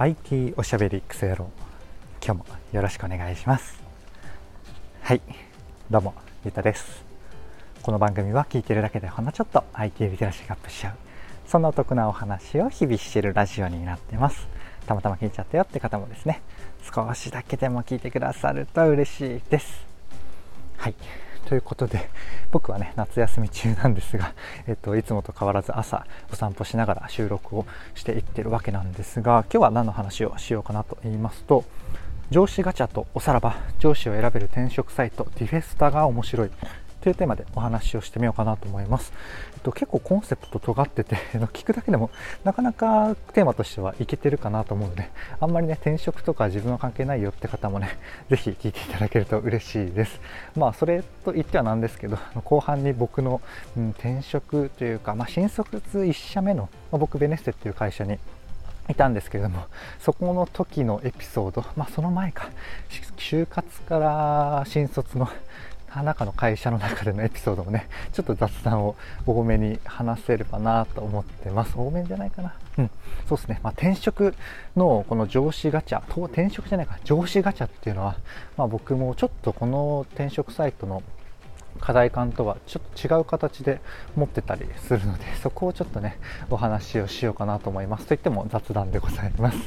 IT おしゃべりクソ野郎今日もよろしくお願いします。はいどうもゆうたです。この番組は聞いてるだけでほんのちょっと IT リテラシーがアップしちゃうそんなお得なお話を日々してるラジオになってます。たまたま聞いちゃったよって方もですね少しだけでも聞いてくださると嬉しいです。はいということで 僕はね夏休み中なんですが、えっと、いつもと変わらず朝お散歩しながら収録をしていってるわけなんですが今日は何の話をしようかなと言いますと上司ガチャとおさらば上司を選べる転職サイトディフェスタが面白いというテーマでお話をしてみようかなと思います。と、結構コンセプト尖ってて、聞くだけでもなかなかテーマとしてはいけてるかなと思うので、あんまりね、転職とか自分は関係ないよって方もね、ぜひ聞いていただけると嬉しいです。まあ、それと言ってはなんですけど、後半に僕の、うん、転職というか、まあ、新卒1社目の、まあ、僕ベネッセっていう会社にいたんですけれどもそこの時のエピソード、まあ、その前か就活から新卒の中の会社の中でのエピソードもね、ちょっと雑談を多めに話せればなと思ってます。多めじゃないかな。うん。そうですね。まあ、転職のこの上司ガチャ、転職じゃないか、上司ガチャっていうのは、まあ、僕もちょっとこの転職サイトの課題感とはちょっと違う形で持ってたりするので、そこをちょっとね、お話をしようかなと思います。といっても雑談でございます。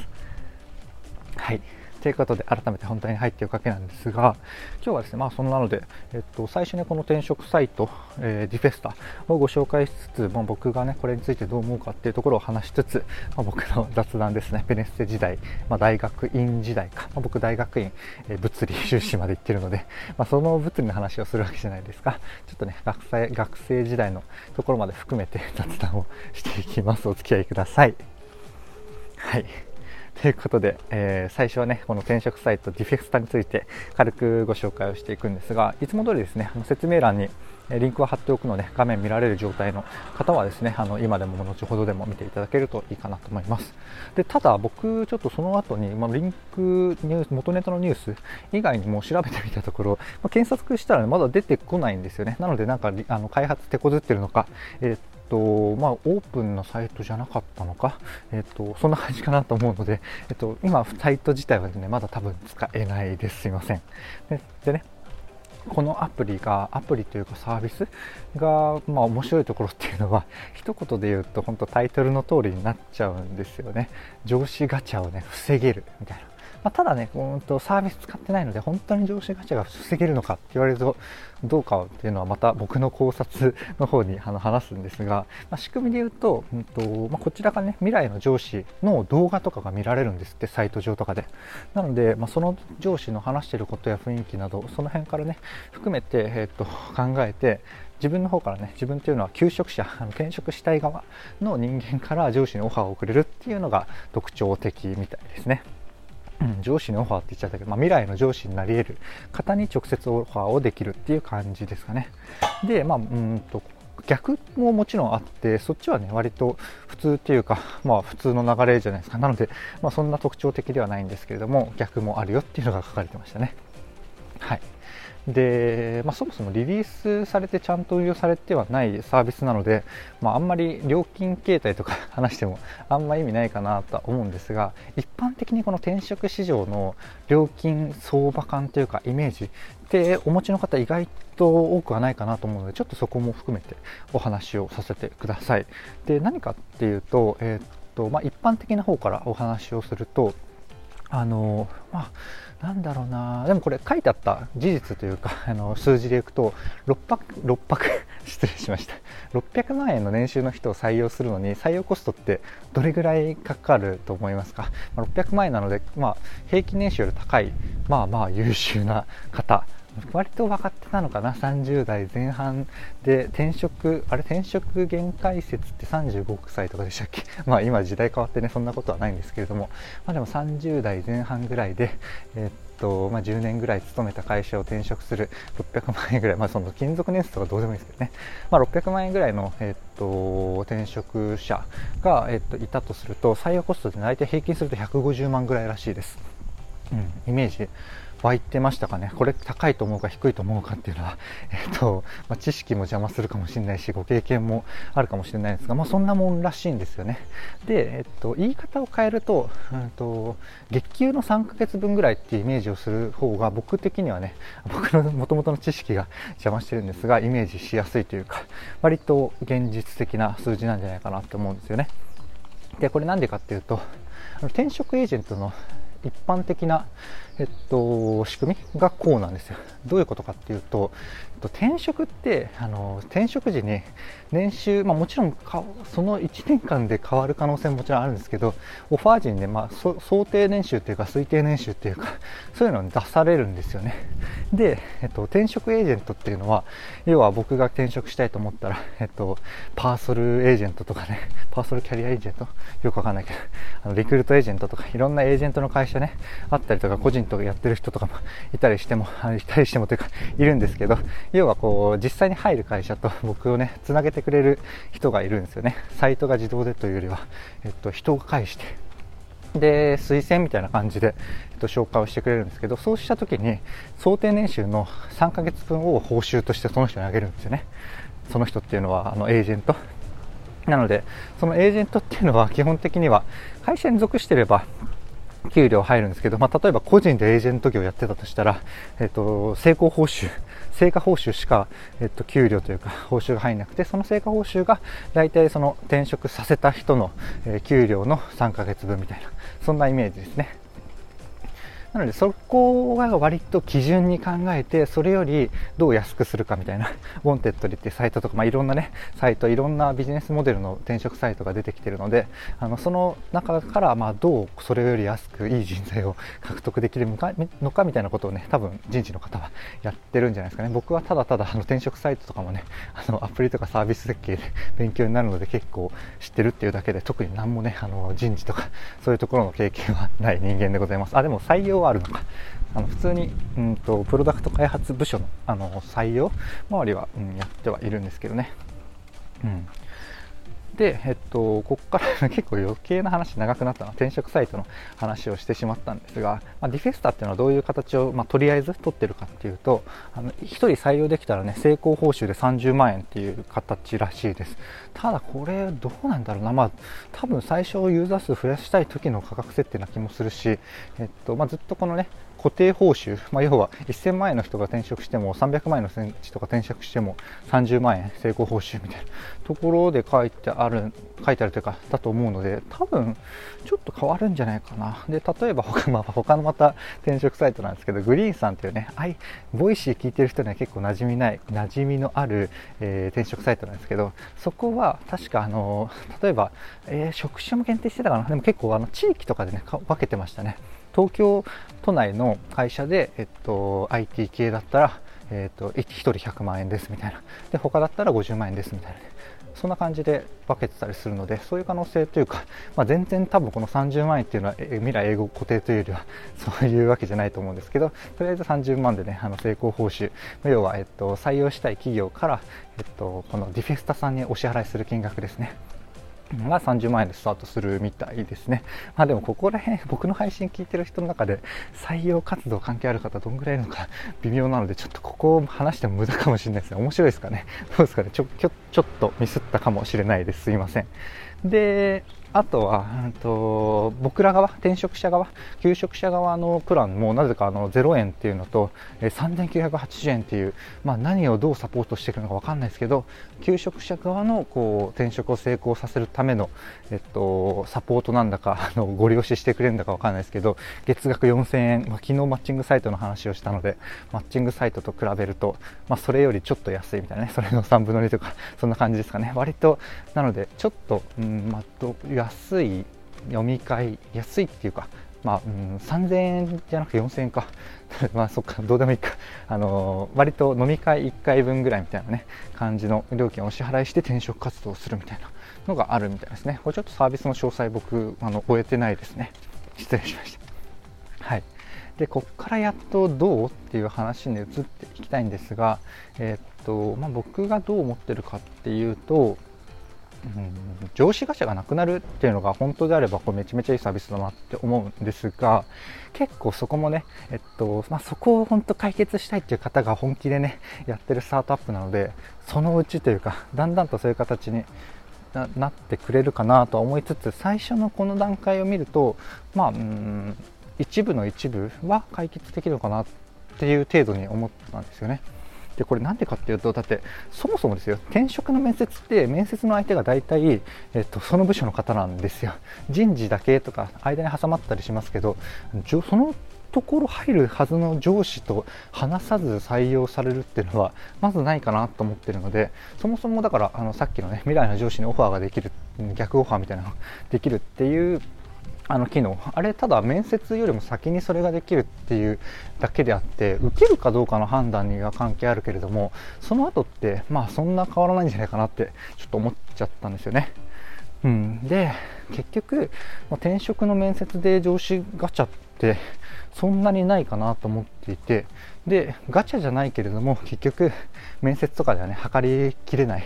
はい。ということで改めて本題に入っていくわけなんですが今日はですねまあそんなので、えっと、最初にこの転職サイト、えー、ディフェスタをご紹介しつつ、まあ、僕がねこれについてどう思うかっていうところを話しつつ、まあ、僕の雑談ですねペネッセ時代、まあ、大学院時代か、まあ、僕大学院、えー、物理修士まで行ってるので、まあ、その物理の話をするわけじゃないですか。ちょっとね学生学生時代のところまで含めて雑談をしていきます。お付き合いください。はい。ということで、えー、最初はね、この転職サイトディフェクタについて軽くご紹介をしていくんですが、いつも通りですね、あの説明欄にリンクを貼っておくので、画面見られる状態の方はですね、あの今でも後ほどでも見ていただけるといいかなと思います。でただ、僕、ちょっとその後に、まあ、リンクニュース、元ネタのニュース以外にも調べてみたところ、まあ、検索したら、ね、まだ出てこないんですよね。なので、なんかあの開発手こずってるのか、えーとまあ、オープンなサイトじゃなかったのか、えっと、そんな感じかなと思うので、えっと、今、サイト自体は、ね、まだ多分使えないです。すいません。ででね、このアプリが、アプリというかサービスが、まあ面白いところっていうのは、一言で言うと本当タイトルの通りになっちゃうんですよね。上司ガチャをね、防げるみたいな。まあ、ただね、うんとサービス使ってないので、本当に上司ガチャが防げるのかって言われると、どうかっていうのはまた僕の考察の方にあの話すんですが、まあ、仕組みで言うと,、うんとまあ、こちらがね未来の上司の動画とかが見られるんですってサイト上とかでなので、まあ、その上司の話してることや雰囲気などその辺からね含めて、えー、っと考えて自分の方からね自分っていうのは求職者あの転職したい側の人間から上司にオファーを送れるっていうのが特徴的みたいですね。上司にオファーって言っちゃったけど、まあ、未来の上司になり得る。方に直接オファーをできるっていう感じですかね。で、まあ、うんと逆ももちろんあってそっちはね割と普通っていうかまあ普通の流れじゃないですか。なので、まあ、そんな特徴的ではないんですけれども逆もあるよっていうのが書かれてましたね。はい。で、まあ、そもそもリリースされてちゃんと運用されてはないサービスなので、まあ、あんまり料金形態とか 話してもあんま意味ないかなとは思うんですが一般的にこの転職市場の料金相場感というかイメージってお持ちの方意外と多くはないかなと思うのでちょっとそこも含めてお話をさせてください。で何かっていうと,、えー、っとまあ、一般的な方からお話をするとあのまあなんだろうな。でもこれ書いてあった事実というか あの数字でいくと6泊6泊失礼しました。600万円の年収の人を採用するのに採用コストってどれぐらいかかると思いますか、ま、600万円なので、まあ、平均年収より高いまあまあ優秀な方。割と分かってたのかな？30代前半で転職あれ？転職限界説って35歳とかでしたっけ？まあ今時代変わってねそんなことはないんですけれども。まあでも30代前半ぐらいでえ、っとまあ、10年ぐらい勤めた会社を転職する600万円ぐらい、まあ、その勤続年数とかどうでもいいですけどね、まあ、600万円ぐらいの、えっと転職者が、えっといたとすると採用コストで大体平均すると150万ぐらいらしいです。うん、イメージ。湧いてましたかね？これ高いと思うか低いと思うかっていうのは、えっとまあ、知識も邪魔するかもしれないしご経験もあるかもしれないんですが、まあ、そんなもんらしいんですよね。で、えっと、言い方を変えると,、うんと、月給の3ヶ月分ぐらいっていうイメージをする方が僕的にはね僕の元々の知識が邪魔してるんですがイメージしやすいというか割と現実的な数字なんじゃないかなって思うんですよね。でこれなんでかっていうと転職エージェントの一般的な、えっと、仕組みがこうなんですよ。どういうことかっていうと、えっと、転職ってあの転職時に年収、まあ、もちろんかその1年間で変わる可能性ももちろんあるんですけどオファー時にね、まあ、想定年収っていうか推定年収っていうか そういうのに出されるんですよねで、えっと、転職エージェントっていうのは要は僕が転職したいと思ったら、えっと、パーソルエージェントとかねパーソルキャリアエージェントよくわかんないけどあのリクルートエージェントとかいろんなエージェントの会社ねあったりとか個人とかやってる人とかも いたりしてもいたりしてもというか いるんですけど要はこう実際に入る会社と僕をねつなげてくれる人がいるんですよね。サイトが自動でというよりは、えっと、人が介して。で推薦みたいな感じで、えっと、紹介をしてくれるんですけどそうした時に想定年収の3ヶ月分を報酬としてその人にあげるんですよね。その人っていうのはあのエージェント。なのでそのエージェントっていうのは基本的には会社に属してれば給料入るんですけど、まあ、例えば個人でエージェント業やってたとしたら、えっと、成功報酬成果報酬しか、えっと、給料というか報酬が入らなくてその成果報酬が大体その転職させた人の、えー、給料の3ヶ月分みたいなそんなイメージですね。なのでそこが割と基準に考えてそれよりどう安くするかみたいな Wantedly っていうサイトとか、まあ、いろんなねサイトいろんなビジネスモデルの転職サイトが出てきてるのであのその中からまあどうそれより安くいい人材を獲得できるのかのかみたいなことをね多分人事の方はやってるんじゃないですかね。僕はただただあの転職サイトとかもね あのアプリとかサービス設計で勉強になるので結構知ってるっていうだけで特に何もねあの人事とかそういうところの経験はない人間でございます。あでも採用はあるのかあの普通に、うんと、プロダクト開発部署のあの採用周りは、うん、やってはいるんですけどね、うん、で、えっと、ここから 結構余計な話長くなったのは転職サイトの話をしてしまったんですが、まあ、ディフェスタっていうのはどういう形を、まあ、とりあえず取ってるかっていうとあの1人採用できたらね成功報酬で30万円っていう形らしいです。ただこれどうなんだろうな。まあ多分最初ユーザー数増やしたい時の価格設定な気もするし、えっとまあ、ずっとこのね固定報酬、まあ、要は1000万円の人が転職しても300万円の人が転職しても30万円成功報酬みたいなところで書いてある書いてあるというかだと思うので多分ちょっと変わるんじゃないかな。で例えば他, まあ、他のまた転職サイトなんですけど Green さんというねあ、Voicy 聞いてる人には結構馴染みない馴染みのある、えー、転職サイトなんですけどそこは確かあの例えば、えー、職種も限定してたかな。でも結構あの地域とかでね分けてましたね。東京都内の会社で、えっと、IT 系だったら、えっと、1人100万円ですみたいな。で他だったら50万円ですみたいな、そんな感じで分けてたりするのでそういう可能性というか、まあ、全然多分この30万円っていうのは未来英語固定というよりは そういうわけじゃないと思うんですけどとりあえず30万でねあの成功報酬。要は、えっと、採用したい企業から、えっと、このディフェスタさんにお支払いする金額ですね。が30万円でスタートするみたいですね。まあでもここら辺、僕の配信聞いてる人の中で採用活動関係ある方どんぐらいいるのか微妙なので、ちょっとここを話しても無駄かもしれないですね。面白いですかね。どうですかね。ちょ、ちょ、ちょっとミスったかもしれないです。すいません。で、あとは、うんと、僕ら側、転職者側、求職者側のプランもなぜかあの0円っていうのと、え3980円っていう、まあ、何をどうサポートしていくのか分かんないですけど、求職者側のこう転職を成功させるための、えっと、サポートなんだか、あのご利用ししてくれるんだか分かんないですけど、月額4000円、まあ、昨日マッチングサイトの話をしたので、マッチングサイトと比べると、まあ、それよりちょっと安いみたいなね、それの3分の2とか、そんな感じですかね。割と、なので、ちょっと、うん、まあ、ど安い読み会安いっていうかまあ、うん、3000円じゃなくて4000円か。まあそっかどうでもいいか。あのー、割と飲み会1回分ぐらいみたいなね感じの料金をお支払いして転職活動するみたいなのがあるみたいですね。これちょっとサービスの詳細僕あの終えてないですね。失礼しました。はい。でこっからやっとどうっていう話に移っていきたいんですが、えー、っとまあ、僕がどう思ってるかっていうとうん、上司ガチャがなくなるっていうのが本当であればこれめちゃめちゃいいサービスだなって思うんですが結構そこもね、えっとまあ、そこを本当解決したいっていう方が本気でねやってるスタートアップなのでそのうちというかだんだんとそういう形になってくれるかなとは思いつつ最初のこの段階を見るとまあ一部の一部は解決できるのかなっていう程度に思ったんですよね。でこれなんでかっていうとだってそもそもですよ転職の面接って面接の相手が大体、えっと、その部署の方なんですよ。人事だけとか間に挟まったりしますけどそのところ入るはずの上司と話さず採用されるっていうのはまずないかなと思ってるのでそもそもだからあのさっきのね未来の上司にオファーができる逆オファーみたいなのができるっていうあの機能。あれただ面接よりも先にそれができるっていうだけであって受けるかどうかの判断には関係あるけれどもその後ってまあそんな変わらないんじゃないかなってちょっと思っちゃったんですよね。うん、で結局、転職の面接で上司ガチャってそんなにないかなと思っていてでガチャじゃないけれども結局面接とかではね測りきれない。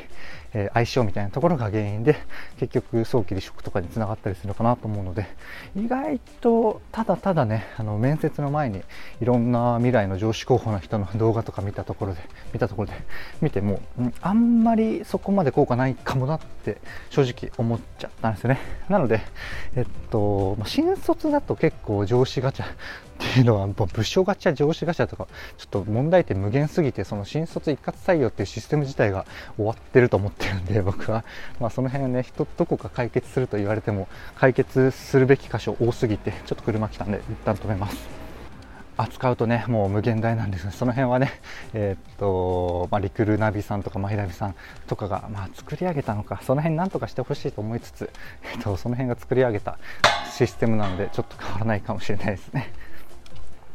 え相性みたいなところが原因で結局早期離職とかにつながったりするのかなと思うので意外とただただねあの面接の前にいろんな未来の上司候補の人の動画とか見たところで見たところで見ても、あんまりそこまで効果ないかもなって正直思っちゃったんですよね。なのでえっと新卒だと結構上司ガチャっていうのは部署ガチャ上司ガチャとかちょっと問題点無限すぎてその新卒一括採用っていうシステム自体が終わってると思ってるんで僕は、まあ、その辺はね人どこか解決すると言われても解決するべき箇所多すぎてちょっと車来たんで一旦止めます。扱うとねもう無限大なんですがその辺はねえー、っと、まあ、リクルナビさんとかマヒナビさんとかが、まあ、作り上げたのかその辺なんとかしてほしいと思いつつ、えー、っと、その辺が作り上げたシステムなのでちょっと変わらないかもしれないですね。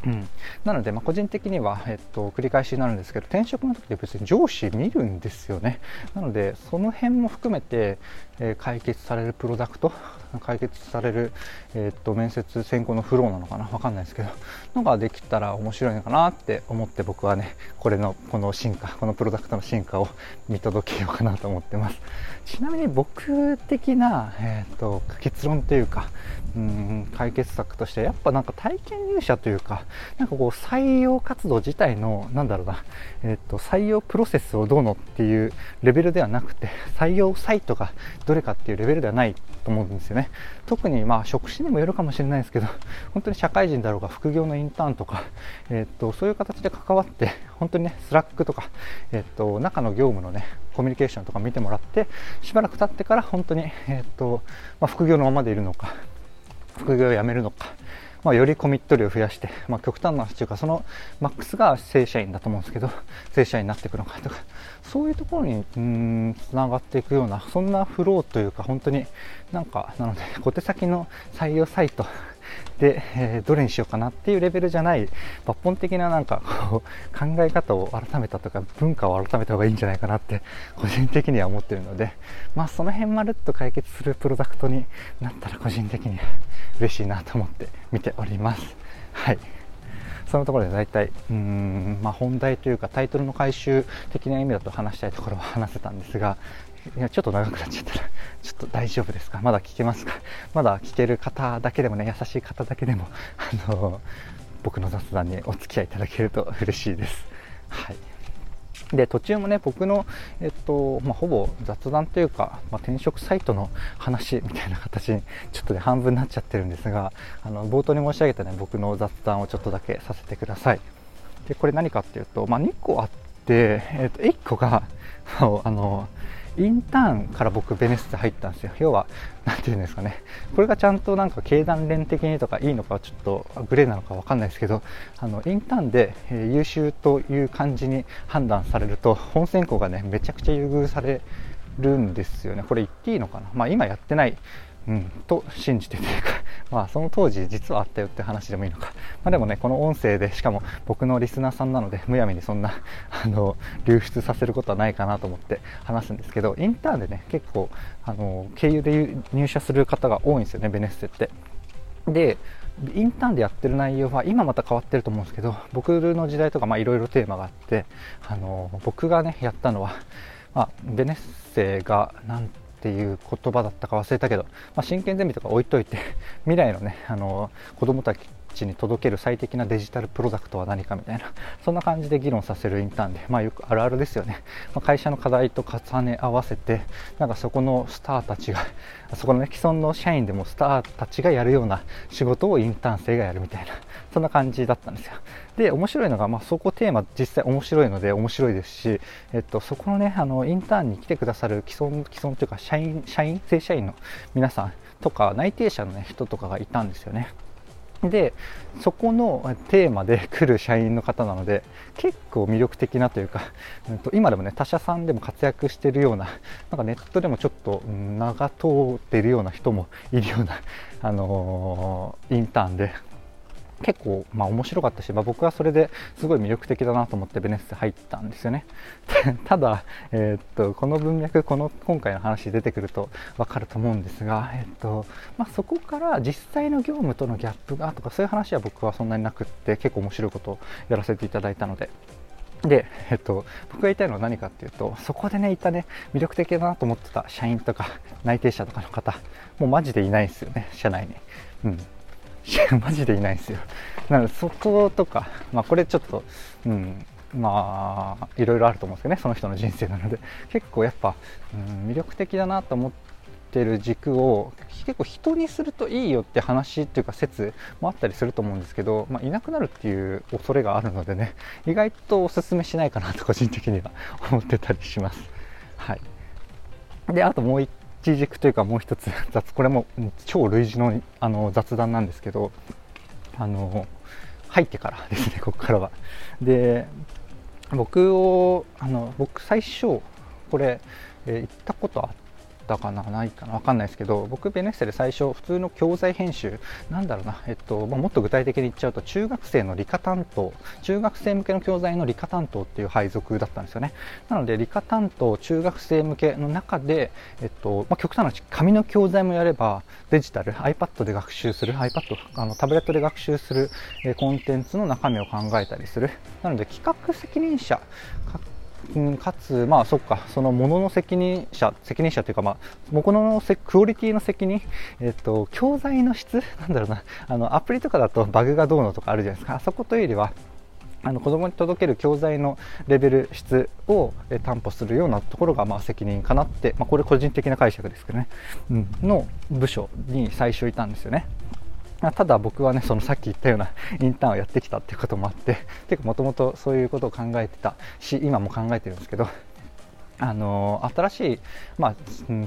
うん、なので、まあ、個人的には、えっと、繰り返しになるんですけど転職の時って別に上司見るんですよね。なのでその辺も含めて、え、解決されるプロダクト？解決される、え、っと面接選考のフローなのかな？分かんないですけど。のができたら面白いのかなって思って僕はねこれのこの進化このプロダクトの進化を 見届けようかなと思ってます。ちなみに僕的な、え、っと結論というかうん解決策としてやっぱなんか体験入社というかなんかこう採用活動自体のなんだろうな、え、っと採用プロセスをどうのっていうレベルではなくて採用サイトがどどれかっていうレベルではないと思うんですよね。特にまあ職種にもよるかもしれないですけど 本当に社会人だろうが副業のインターンとか、えー、っとそういう形で関わって本当にね Slack とか、えー、っと中の業務のねコミュニケーションとか見てもらってしばらく経ってから本当に、え、っとまあ、副業のままでいるのか副業を辞めるのかまあ、よりコミット量を増やして、まあ、極端な話というかそのマックスが正社員だと思うんですけど 正社員になっていくのかとかそういうところにうんつながっていくようなそんなフローというか本当になんかなので小手先の採用サイトで、えー、どれにしようかなっていうレベルじゃない抜本的ななんかこう 考え方を改めたとか文化を改めた方がいいんじゃないかなって個人的には思ってるのでまあその辺まるっと解決するプロダクトになったら個人的には嬉しいなと思って見ております。はい。そのところで大体うーん、まあ、本題というかタイトルの回収的な意味だと話したいところは話せたんですがいやちょっと長くなっちゃったら ちょっと大丈夫ですか？まだ聞けますか？まだ聞ける方だけでもね優しい方だけでも あの僕の雑談にお付き合いいただけると嬉しいです。はい。で途中もね僕の、えっとまあ、ほぼ雑談というか、まあ、転職サイトの話みたいな形にちょっとね半分になっちゃってるんですがあの冒頭に申し上げたね僕の雑談をちょっとだけさせてください。でこれ何かっていうと、まあ、2個あって、えっと、1個があのインターンから僕ベネッセ入ったんですよ。要は何て言うんですかね。これがちゃんとなんか経団連的にとかいいのかちょっとグレーなのか分かんないですけどあのインターンで、え優秀という感じに判断されると本選考がねめちゃくちゃ優遇されるんですよね。これ言っていいのかな。まあ今やってないうん、と信じてというか、まあ、その当時実はあったよって話でもいいのか、まあ、でもねこの音声でしかも僕のリスナーさんなのでむやみにそんなあの流出させることはないかなと思って話すんですけどインターンでね結構あの経由で入社する方が多いんですよねベネッセって。でインターンでやってる内容は今また変わってると思うんですけど僕の時代とかいろいろテーマがあってあの僕がねやったのは、まあ、ベネッセがなんっていう言葉だったか忘れたけど、まあ、真剣ゼミとか置いといて 未来のねあの子供たちに届ける最適なデジタルプロダクトは何かみたいなそんな感じで議論させるインターンで、まあ、よくあるあるですよね、まあ、会社の課題と重ね合わせてなんかそこのスターたちが そこの、ね、既存の社員でもスターたちがやるような仕事をインターン生がやるみたいな。そんな感じだったんですよ。で面白いのが、まあ、そこテーマ実際面白いので面白いですし、えっと、そこのねあのインターンに来てくださる既存既存というか社員社員正社員の皆さんとか内定者の、ね、人とかがいたんですよね。でそこのテーマで 来る社員の方なので結構魅力的なというか、うん、と今でもね他社さんでも活躍してるようななんかネットでもちょっと長通ってるような人もいるような、あのー、インターンで結構、まあ、面白かったし、まあ、僕はそれですごい魅力的だなと思ってベネッセ入ったんですよね ただ、えー、っとこの文脈この今回の話出てくると分かると思うんですが、えー、っとまあ、そこから実際の業務とのギャップがとかそういう話は僕はそんなになくって結構面白いことをやらせていただいたのでで、えっと、僕が言いたいのは何かっていうと、そこでね、いたね、魅力的だなと思ってた社員とか内定者とかの方、もうマジでいないですよね、社内に。うん。いやマジでいないんですよ。なので、そことか、まあ、これちょっと、うん、まあ、いろいろあると思うんですけどね、その人の人生なので、結構やっぱ、うん、魅力的だなと思ってる軸を、結構人にするといいよって話っていうか説もあったりすると思うんですけど、まあ、いなくなるっていう恐れがあるのでね、意外とおすすめしないかなと個人的には思ってたりします。はい。で、あともう一一軸というかもう一つ 雑これも超類似のあの雑談なんですけどあの入ってからですね ここからは。で僕をあの僕最初これ、え、行ったことあっったかなないかな分かんないですけど僕ベネッセで最初普通の教材編集なんだろうな、えっと、もっと具体的に言っちゃうと中学生の理科担当中学生向けの教材の理科担当っていう配属だったんですよね。なので理科担当中学生向けの中で、えっとまあ、極端な話紙の教材もやればデジタル iPad で学習する iPad あのタブレットで学習する、えコンテンツの中身を考えたりする。なので企画責任者うんかつ、まあ、そっか、そのものの責任者、責任者というか、まあ、もののクオリティの責任、えっと、教材の質、なんだろうな、あの、アプリとかだとバグがどうのとかあるじゃないですか。あそこというよりは、あの子供に届ける教材のレベル質を担保するようなところがまあ責任かなって、まあ、これ個人的な解釈ですけどね、うん、の部署に最初いたんですよね。ただ僕はね、そのさっき言ったような インターンをやってきたっていうこともあって、てかもともとそういうことを考えてたし、今も考えてるんですけど、あの新しい、まあ、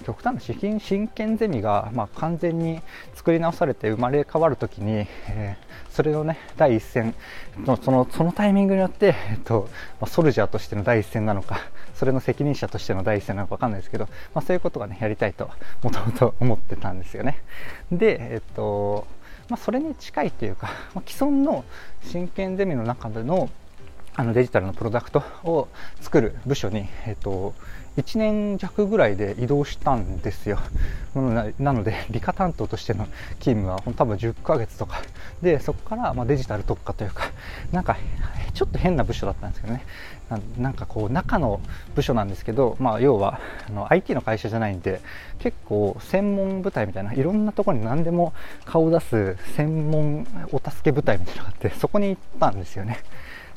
極端な資金真剣ゼミが、まあ、完全に作り直されて生まれ変わるときに、えー、それの、ね、第一線のそのそのタイミングによって、えっとまあ、ソルジャーとしての第一線なのか それの責任者としての第一線なのか分かんないですけど、まあ、そういうことが、ね、やりたいともともと思ってたんですよね。で、えっとまあ、それに近いというか、まあ、既存の真剣ゼミの中でのあのデジタルのプロダクトを作る部署に、えっと、1年弱ぐらいで移動したんですよ。なので、理科担当としての勤務は多分10ヶ月とか、で、そこからまデジタル特化というか、なんかちょっと変な部署だったんですけどね。なんかこう中の部署なんですけど、まあ、要はあの IT の会社じゃないんで結構専門部隊みたいないろんなところに何でも顔を出す専門お助け部隊みたいなのがあってそこに行ったんですよね。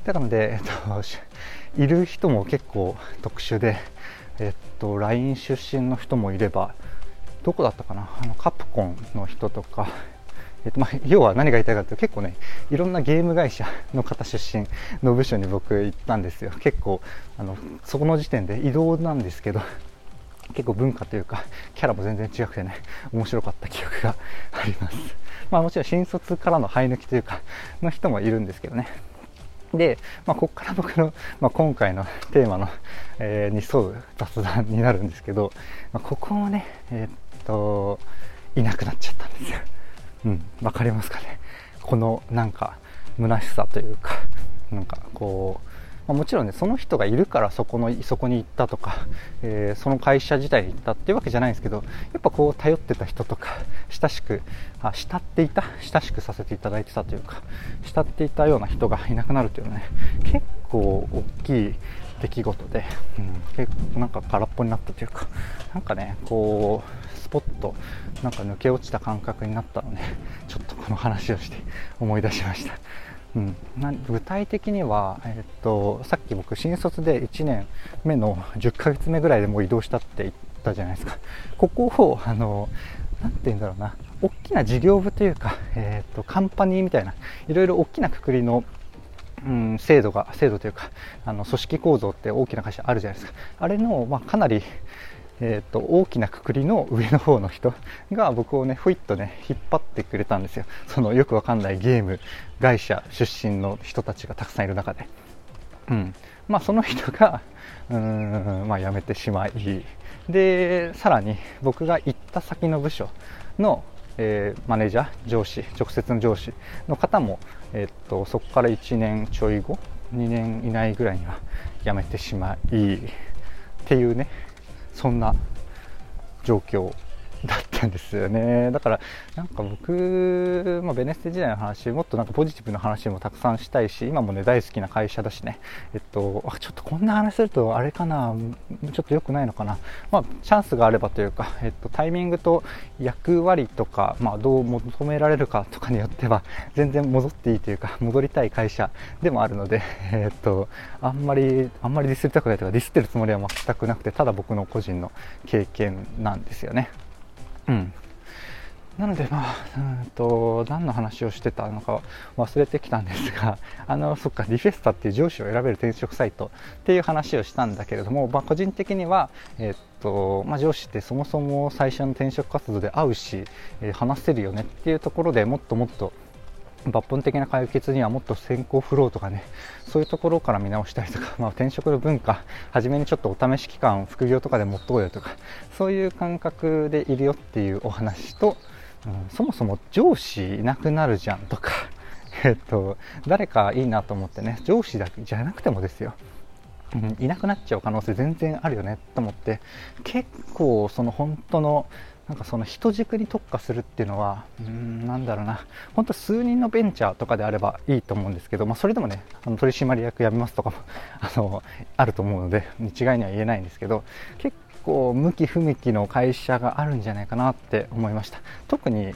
だからで、えっと、いる人も結構特殊で、えっと、LINE 出身の人もいればどこだったかな？あのカプコンの人とかえっとまあ、要は何が言いたいかというと結構ねいろんなゲーム会社の方出身の部署に僕行ったんですよ。結構あのそこの時点で移動なんですけど結構文化というかキャラも全然違くてね面白かった記憶があります。まあもちろん新卒からの生え抜きというかの人もいるんですけどね。で、まあ、ここから僕の、まあ、今回のテーマの、えー、に沿う雑談になるんですけど、まあ、ここもねえー、っといなくなっちゃったんですよ。うん、分かりますかね。このなんか虚しさというか なんかこう、ま、もちろんねその人がいるからそこのそこに行ったとか、えー、その会社自体に行ったっていうわけじゃないんですけどやっぱこう頼ってた人とか親しくあ慕っていた親しくさせていただいてたというか慕っていたような人がいなくなるというのはね結構大きい出来事で、うん、結構なんか空っぽになったというかなんかねこうスポッとなんか抜け落ちた感覚になったので ちょっとこの話をして思い出しました。うん、な具体的には、え、っとさっき僕新卒で1年目の10ヶ月目ぐらいでもう移動したって言ったじゃないですか。ここをあのなて言うんだろうな。大きな事業部というか、えーと、カンパニーみたいないろいろ大きなくくりのうん、制度が制度というかあの組織構造って大きな会社あるじゃないですか。あれの、まあ、かなり、えーと、大きなくくりの上の方の人 が僕をねふいっとね引っ張ってくれたんですよ。そのよくわかんないゲーム会社出身の人たちがたくさんいる中で、うん。まあ、その人が うん、まあ、辞めてしまい。でさらに僕が行った先の部署の、えー、マネージャー上司直接の上司の方も、えー、っとそこから1年ちょい後2年以内ぐらいには辞めてしまい。っていうねそんな状況 だったんですよね。だからなんか僕、まあ、ベネッセ時代の話もっとなんかポジティブな話もたくさんしたいし今もね大好きな会社だしね。えっとちょっとこんな話するとあれかな。ちょっと良くないのかな。まあチャンスがあればというか、えっと、タイミングと役割とか、まあ、どう求められるかとかによっては全然戻っていいというか戻りたい会社でもあるので、えっと、あんまりあんまりディスりたくないというかディスってるつもりは全くなくてただ僕の個人の経験なんですよね。うん。なのでまあうんと何の話をしてたのか忘れてきたんですが あのそっかリフェスタっていう上司を選べる転職サイトっていう話をしたんだけれども、まあ、個人的には、え、っとまあ、上司ってそもそも最初の転職活動で会うし、え、話せるよねっていうところでもっともっと抜本的な解決にはもっと先行フローとかねそういうところから見直したりとか、まあ、転職の文化初めにちょっとお試し期間副業とかで持っとこうよとかそういう感覚でいるよっていうお話と、うん、そもそも上司いなくなるじゃんとか えっと誰かいいなと思ってね上司だけじゃなくてもですよ。うん、いなくなっちゃう可能性全然あるよねと思って結構その本当のなんかその人軸に特化するっていうのは、うん、なんだろうな、本当数人のベンチャーとかであればいいと思うんですけど、まあ、それでもね、あの取締役辞めますとかも あのあると思うので、一概には言えないんですけど、結構向き不向きの会社があるんじゃないかなって思いました。特に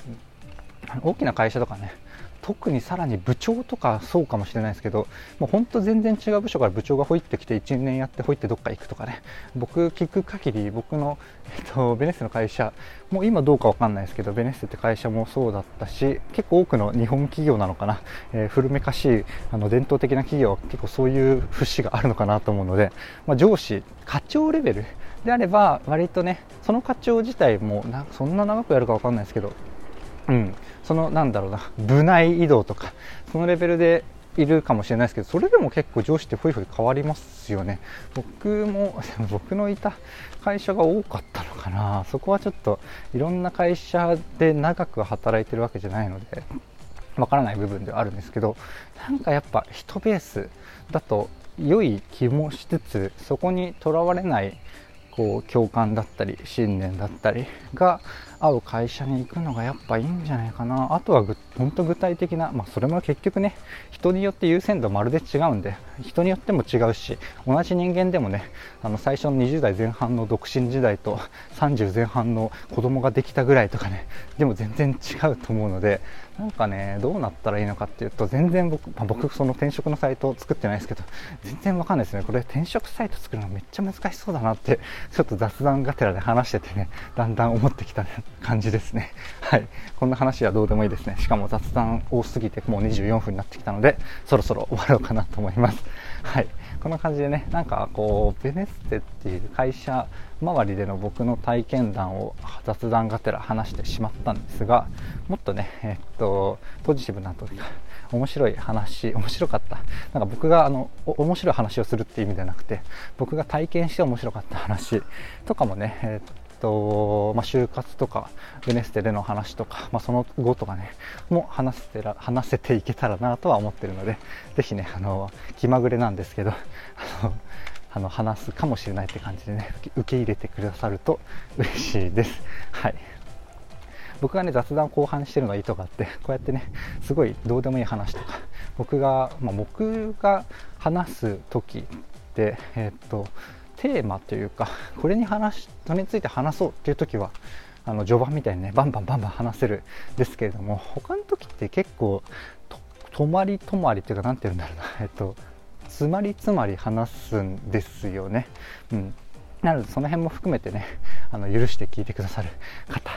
大きな会社とかね、特にさらに部長とかそうかもしれないですけどもう本当全然違う部署から部長がほいってきて1年やってほいってどっか行くとかね。僕聞く限り僕の、えっと、ベネッセの会社もう今どうかわかんないですけどベネッセって会社もそうだったし結構多くの日本企業なのかな、えー、古めかしいあの伝統的な企業は結構そういう節があるのかなと思うので、まあ、上司課長レベルであれば割とねその課長自体もなそんな長くやるかわかんないですけどうん、そのなんだろうな。部内移動とかそのレベルでいるかもしれないですけどそれでも結構上司ってふいふい変わりますよね。僕も 僕のいた会社が多かったのかな。そこはちょっといろんな会社で長く働いてるわけじゃないのでわからない部分ではあるんですけどなんかやっぱ人ベースだと良い気もしつつそこにとらわれないこう共感だったり信念だったりが合う会社に行くのがやっぱいいんじゃないかな。あとは本当具体的な、まあ、それも結局ね人によって優先度まるで違うんで人によっても違うし同じ人間でもねあの最初の20代前半の独身時代と30前半の子供ができたぐらいとかねでも全然違うと思うのでなんかねどうなったらいいのかっていうと全然僕、まあ、僕その転職のサイトを作ってないですけど全然わかんないですね。これ転職サイト作るのめっちゃ難しそうだなってちょっと雑談がてらで話しててねだんだん思ってきた感じですね。はい。こんな話はどうでもいいですね。しかも雑談多すぎてもう24分になってきたのでそろそろ終わろうかなと思います。はい。こんな感じでねなんかこうベネッセっていう会社周りでの僕の体験談を雑談がてら話してしまったんですがもっとねえっとポジティブなというか面白い話面白かった。なんか僕があの面白い話をするっていう意味ではなくて僕が体験して面白かった話とかもね、えっととまあ、就活とかベネステでの話とか、まあ、その後とかねも話せてら話せていけたらなとは思ってるのでぜひねあの気まぐれなんですけどあのあの話すかもしれないって感じでね受け入れてくださると嬉しいです。はい僕がね雑談後半してるのはいいとかってこうやってねすごいどうでもいい話とか僕が、まあ、僕が話す時って、えっとテーマというか これに話それについて話そうっていう時はあの序盤みたいにねバンバンバンバン話せるですけれども他の時って結構止まり止まりっていうか何て言うんだろうな。えっとつまりつまり話すんですよね。うん、なのでその辺も含めてねあの許して聞いてくださる方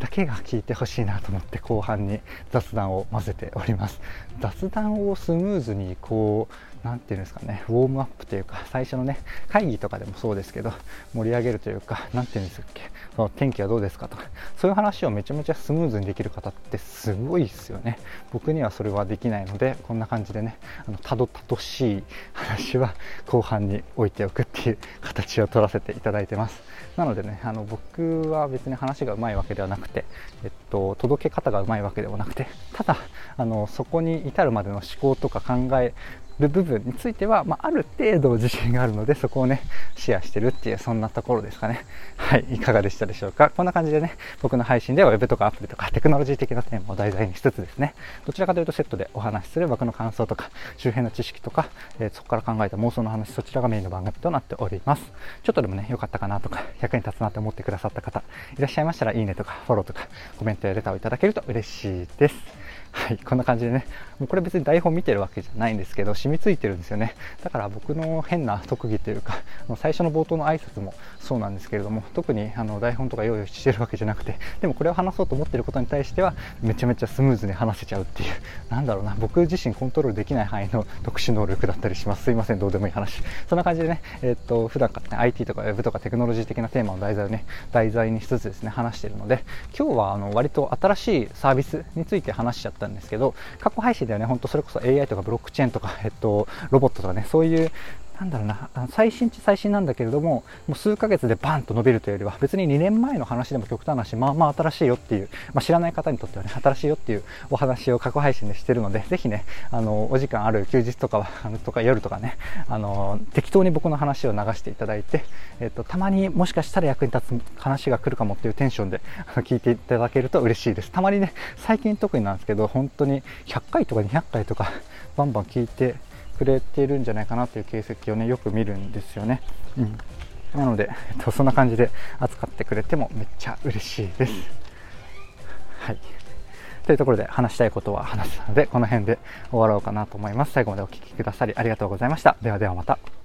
だけが聞いてほしいなと思って後半に雑談を混ぜております。雑談をスムーズにこう何て言うんですかねウォームアップというか最初のね会議とかでもそうですけど盛り上げるというか何て言うんですっけその天気はどうですかとかそういう話をめちゃめちゃスムーズにできる方ってすごいですよね。僕にはそれはできないのでこんな感じでねあのたどたどしい話は後半に置いておくっていう形を取らせていただいてます。なのでねあの僕は別に話がうまいわけではなくて、えっと、届け方がうまいわけではなくてただあのそこに至るまでの思考とか考える部分については、まあ、ある程度自信があるのでそこをねシェアしてるっていうそんなところですかね。はいいかがでしたでしょうか。こんな感じでね僕の配信では Web とかアプリとかテクノロジー的なテーマを題材にしつつですね。どちらかというとセットでお話しする僕の感想とか周辺の知識とか、えー、そこから考えた妄想の話そちらがメインの番組となっております。ちょっとでもね良かったかなとか役に立つなと思ってくださった方いらっしゃいましたらいいねとかフォローとかコメントやレターをいただけると嬉しいです。はい、こんな感じでね、もうこれ別に台本見てるわけじゃないんですけど、染みついてるんですよね。だから僕の変な特技というか、最初の冒頭の挨拶もそうなんですけれども、特にあの台本とか用意してるわけじゃなくて、でもこれを話そうと思ってることに対しては、めちゃめちゃスムーズに話せちゃうっていう、なんだろうな、僕自身コントロールできない範囲の特殊能力だったりします。すいません、どうでもいい話。そんな感じでね、えー、っと、普段からね、IT とか Web とかテクノロジー的なテーマの題材をね、題材にしつつですね、話しているので、今日はあの割と新しいサービスについて話しちゃったんですけど、過去配信ではね、ほんとそれこそ AI とかブロックチェーンとか、えっと、ロボットとかね、そういうなんだろうな、最新値最新なんだけれども、もう数ヶ月でバンと伸びるというよりは、別に2年前の話でも極端な話、まあまあ新しいよっていう、まあ、知らない方にとってはね、新しいよっていうお話を過去配信でしてるので、ぜひね、あの、お時間ある休日とかは、とか夜とかね、あの、適当に僕の話を流していただいて、えっと、たまにもしかしたら役に立つ話が来るかもっていうテンションで聞いていただけると嬉しいです。たまにね、最近特になんですけど、本当に100回とか200回とか、バンバン聞いて、くれてるんじゃないかなという形跡をねよく見るんですよね。うんなので、えっと、そんな感じで扱ってくれてもめっちゃ嬉しいです。はい。というところで話したいことは話したので、この辺で終わろうかなと思います。最後までお聴きくださりありがとうございました。ではではまた。